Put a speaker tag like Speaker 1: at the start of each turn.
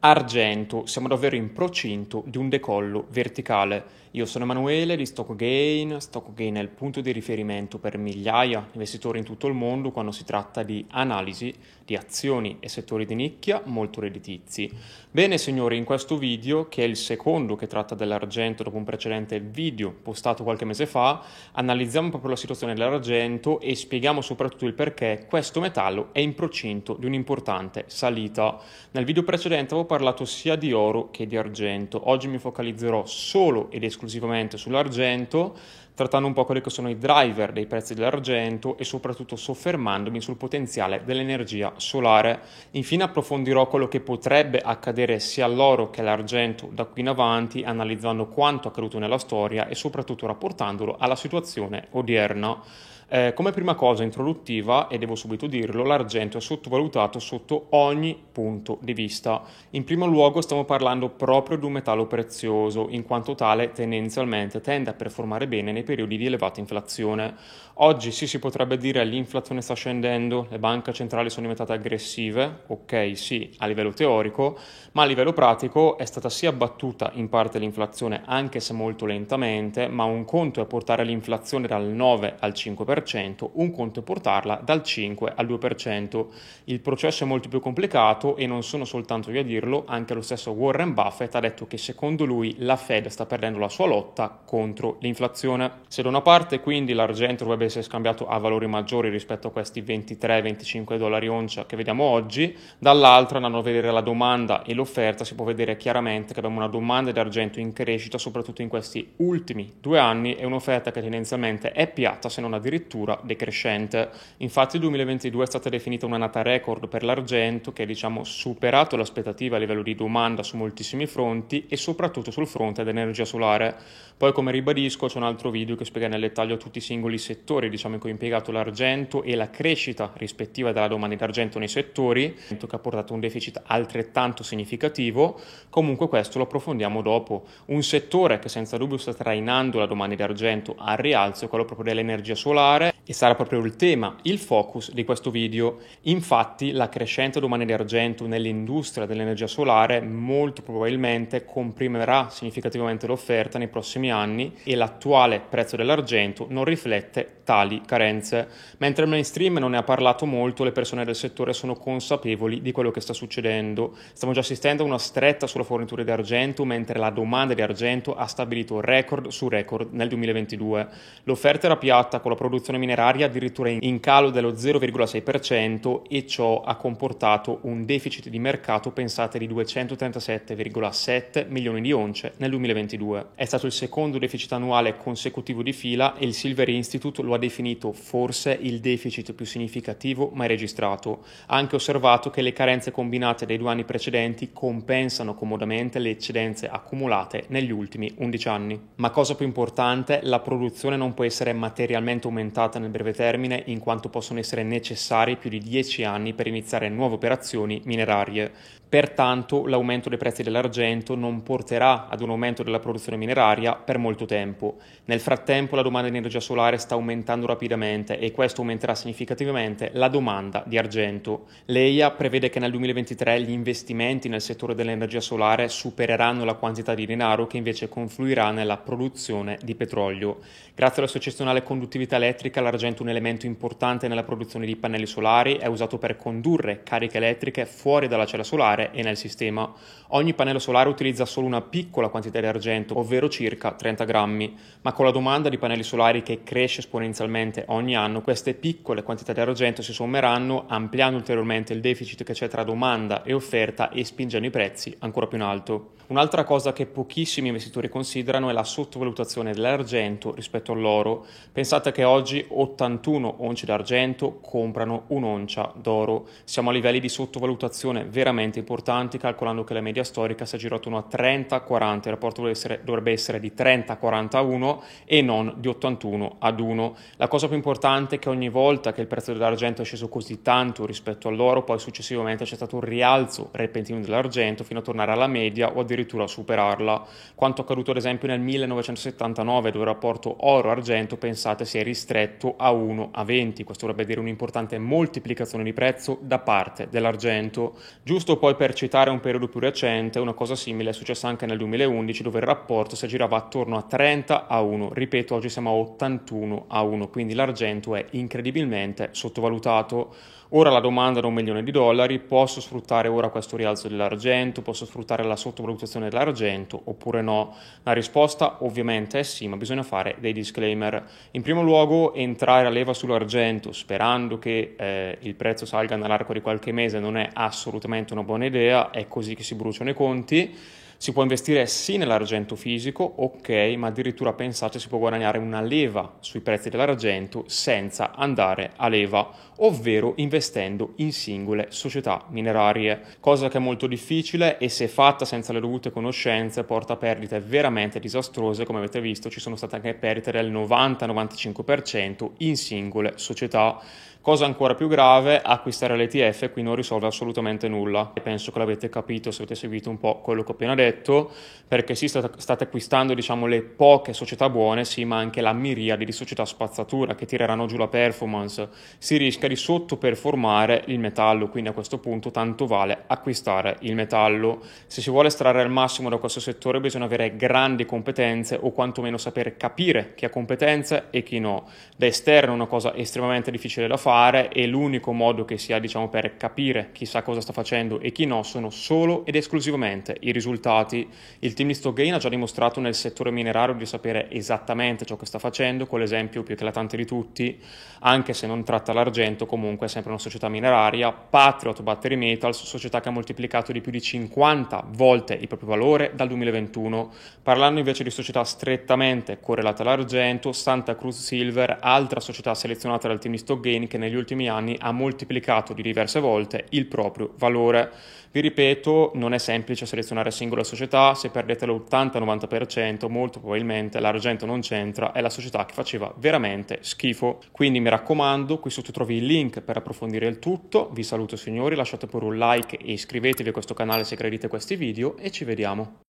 Speaker 1: Argento, siamo davvero in procinto di un decollo verticale. Io sono Emanuele di StockGain. StockGain è il punto di riferimento per migliaia di investitori in tutto il mondo quando si tratta di analisi di azioni e settori di nicchia molto redditizi. Bene signori, in questo video, che è il secondo che tratta dell'argento dopo un precedente video postato qualche mese fa, analizziamo proprio la situazione dell'argento e spieghiamo soprattutto il perché questo metallo è in procinto di un'importante salita. Nel video precedente avevo parlato sia di oro che di argento. Oggi mi focalizzerò solo ed esclusivamente sull'argento, trattando un po' quelli che sono i driver dei prezzi dell'argento e soprattutto soffermandomi sul potenziale dell'energia solare. Infine approfondirò quello che potrebbe accadere sia all'oro che all'argento da qui in avanti, analizzando quanto accaduto nella storia e soprattutto rapportandolo alla situazione odierna. Eh, come prima cosa introduttiva, e devo subito dirlo, l'argento è sottovalutato sotto ogni punto di vista. In primo luogo stiamo parlando proprio di un metallo prezioso, in quanto tale tendenzialmente tende a performare bene nei periodi di elevata inflazione. Oggi sì si potrebbe dire l'inflazione sta scendendo, le banche centrali sono diventate aggressive, ok sì a livello teorico, ma a livello pratico è stata sì abbattuta in parte l'inflazione anche se molto lentamente, ma un conto è portare l'inflazione dal 9 al 5%, 2%, un conto è portarla dal 5 al 2%. Il processo è molto più complicato e non sono soltanto io a dirlo, anche lo stesso Warren Buffett ha detto che secondo lui la Fed sta perdendo la sua lotta contro l'inflazione. Se da una parte quindi l'argento dovrebbe essere scambiato a valori maggiori rispetto a questi 23-25 dollari oncia che vediamo oggi, dall'altra andando a vedere la domanda e l'offerta si può vedere chiaramente che abbiamo una domanda di argento in crescita soprattutto in questi ultimi due anni e un'offerta che tendenzialmente è piatta se non addirittura addirittura decrescente. Infatti il 2022 è stata definita un'annata record per l'argento che ha diciamo, superato le aspettative a livello di domanda su moltissimi fronti e soprattutto sul fronte dell'energia solare. Poi come ribadisco c'è un altro video che spiega nel dettaglio tutti i singoli settori diciamo, in cui è impiegato l'argento e la crescita rispettiva della domanda di argento nei settori, che ha portato un deficit altrettanto significativo. Comunque questo lo approfondiamo dopo. Un settore che senza dubbio sta trainando la domanda di argento al rialzo è quello proprio dell'energia solare particolare e sarà proprio il tema, il focus di questo video. Infatti la crescente domanda di argento nell'industria dell'energia solare molto probabilmente comprimerà significativamente l'offerta nei prossimi anni e l'attuale prezzo dell'argento non riflette tali carenze. Mentre il mainstream non ne ha parlato molto, le persone del settore sono consapevoli di quello che sta succedendo. Stiamo già assistendo a una stretta sulla fornitura di argento, mentre la domanda di argento ha stabilito record su record nel 2022. L'offerta era piatta con la produzione mineraria addirittura in calo dello 0,6% e ciò ha comportato un deficit di mercato, pensate, di 237,7 milioni di once nel 2022. È stato il secondo deficit annuale consecutivo di fila e il Silver Institute lo ha definito forse il deficit più significativo mai registrato. Ha anche osservato che le carenze combinate dei due anni precedenti compensano comodamente le eccedenze accumulate negli ultimi 11 anni. Ma cosa più importante, la produzione non può essere materialmente aumentata nel breve termine in quanto possono essere necessari più di 10 anni per iniziare nuove operazioni minerarie. Pertanto l'aumento dei prezzi dell'argento non porterà ad un aumento della produzione mineraria per molto tempo. Nel frattempo la domanda di energia solare sta aumentando rapidamente e questo aumenterà significativamente la domanda di argento. L'EIA prevede che nel 2023 gli investimenti nel settore dell'energia solare supereranno la quantità di denaro che invece confluirà nella produzione di petrolio. Grazie alla sua eccezionale conduttività elettrica l'argento è un elemento importante nella produzione di pannelli solari, è usato per condurre cariche elettriche fuori dalla cella solare e nel sistema. Ogni pannello solare utilizza solo una piccola quantità di argento, ovvero circa 30 grammi, ma con la domanda di pannelli solari che cresce esponenzialmente ogni anno, queste piccole quantità di argento si sommeranno, ampliando ulteriormente il deficit che c'è tra domanda e offerta e spingendo i prezzi ancora più in alto. Un'altra cosa che pochissimi investitori considerano è la sottovalutazione dell'argento rispetto all'oro. Pensate che oggi 81 once d'argento comprano un'oncia d'oro. Siamo a livelli di sottovalutazione veramente importanti, calcolando che la media storica si è girata a 30-40, il rapporto dovrebbe essere, dovrebbe essere di 30-41 e non di 81 ad 1. La cosa più importante è che ogni volta che il prezzo dell'argento è sceso così tanto rispetto all'oro, poi successivamente c'è stato un rialzo repentino dell'argento fino a tornare alla media o addirittura addirittura superarla. Quanto accaduto ad esempio nel 1979 dove il rapporto oro-argento pensate si è ristretto a 1 a 20, questo dovrebbe dire un'importante moltiplicazione di prezzo da parte dell'argento. Giusto poi per citare un periodo più recente, una cosa simile è successa anche nel 2011 dove il rapporto si aggirava attorno a 30 a 1, ripeto oggi siamo a 81 a 1, quindi l'argento è incredibilmente sottovalutato. Ora la domanda da un milione di dollari, posso sfruttare ora questo rialzo dell'argento, posso sfruttare la sottovalutazione dell'argento oppure no? La risposta ovviamente è sì, ma bisogna fare dei disclaimer. In primo luogo entrare a leva sull'argento sperando che eh, il prezzo salga nell'arco di qualche mese non è assolutamente una buona idea, è così che si bruciano i conti. Si può investire sì nell'argento fisico, ok, ma addirittura pensate si può guadagnare una leva sui prezzi dell'argento senza andare a leva, ovvero investendo in singole società minerarie, cosa che è molto difficile e se fatta senza le dovute conoscenze porta a perdite veramente disastrose, come avete visto ci sono state anche perdite del 90-95% in singole società. Cosa ancora più grave, acquistare l'ETF qui non risolve assolutamente nulla e penso che l'avete capito se avete seguito un po' quello che ho appena detto, perché sì, state, acquistando diciamo le poche società buone, sì, ma anche la miriade di società spazzatura che tireranno giù la performance. Si rischia di sottoperformare il metallo, quindi a questo punto tanto vale acquistare il metallo. Se si vuole estrarre il massimo da questo settore bisogna avere grandi competenze o quantomeno sapere capire chi ha competenze e chi no. Da esterno è una cosa estremamente difficile da fare fare e l'unico modo che si ha diciamo, per capire chi sa cosa sta facendo e chi no sono solo ed esclusivamente i risultati. Il team di Stockgain ha già dimostrato nel settore minerario di sapere esattamente ciò che sta facendo, con l'esempio più eclatante di tutti, anche se non tratta l'argento, comunque è sempre una società mineraria, Patriot Battery Metals, società che ha moltiplicato di più di 50 volte il proprio valore dal 2021. Parlando invece di società strettamente correlate all'argento, Santa Cruz Silver, altra società selezionata dal team di Stockgain che nel negli ultimi anni ha moltiplicato di diverse volte il proprio valore. Vi ripeto, non è semplice selezionare singole società, se perdete l'80-90% molto probabilmente l'argento non c'entra, è la società che faceva veramente schifo. Quindi mi raccomando, qui sotto trovi il link per approfondire il tutto, vi saluto signori, lasciate pure un like e iscrivetevi a questo canale se gradite questi video e ci vediamo.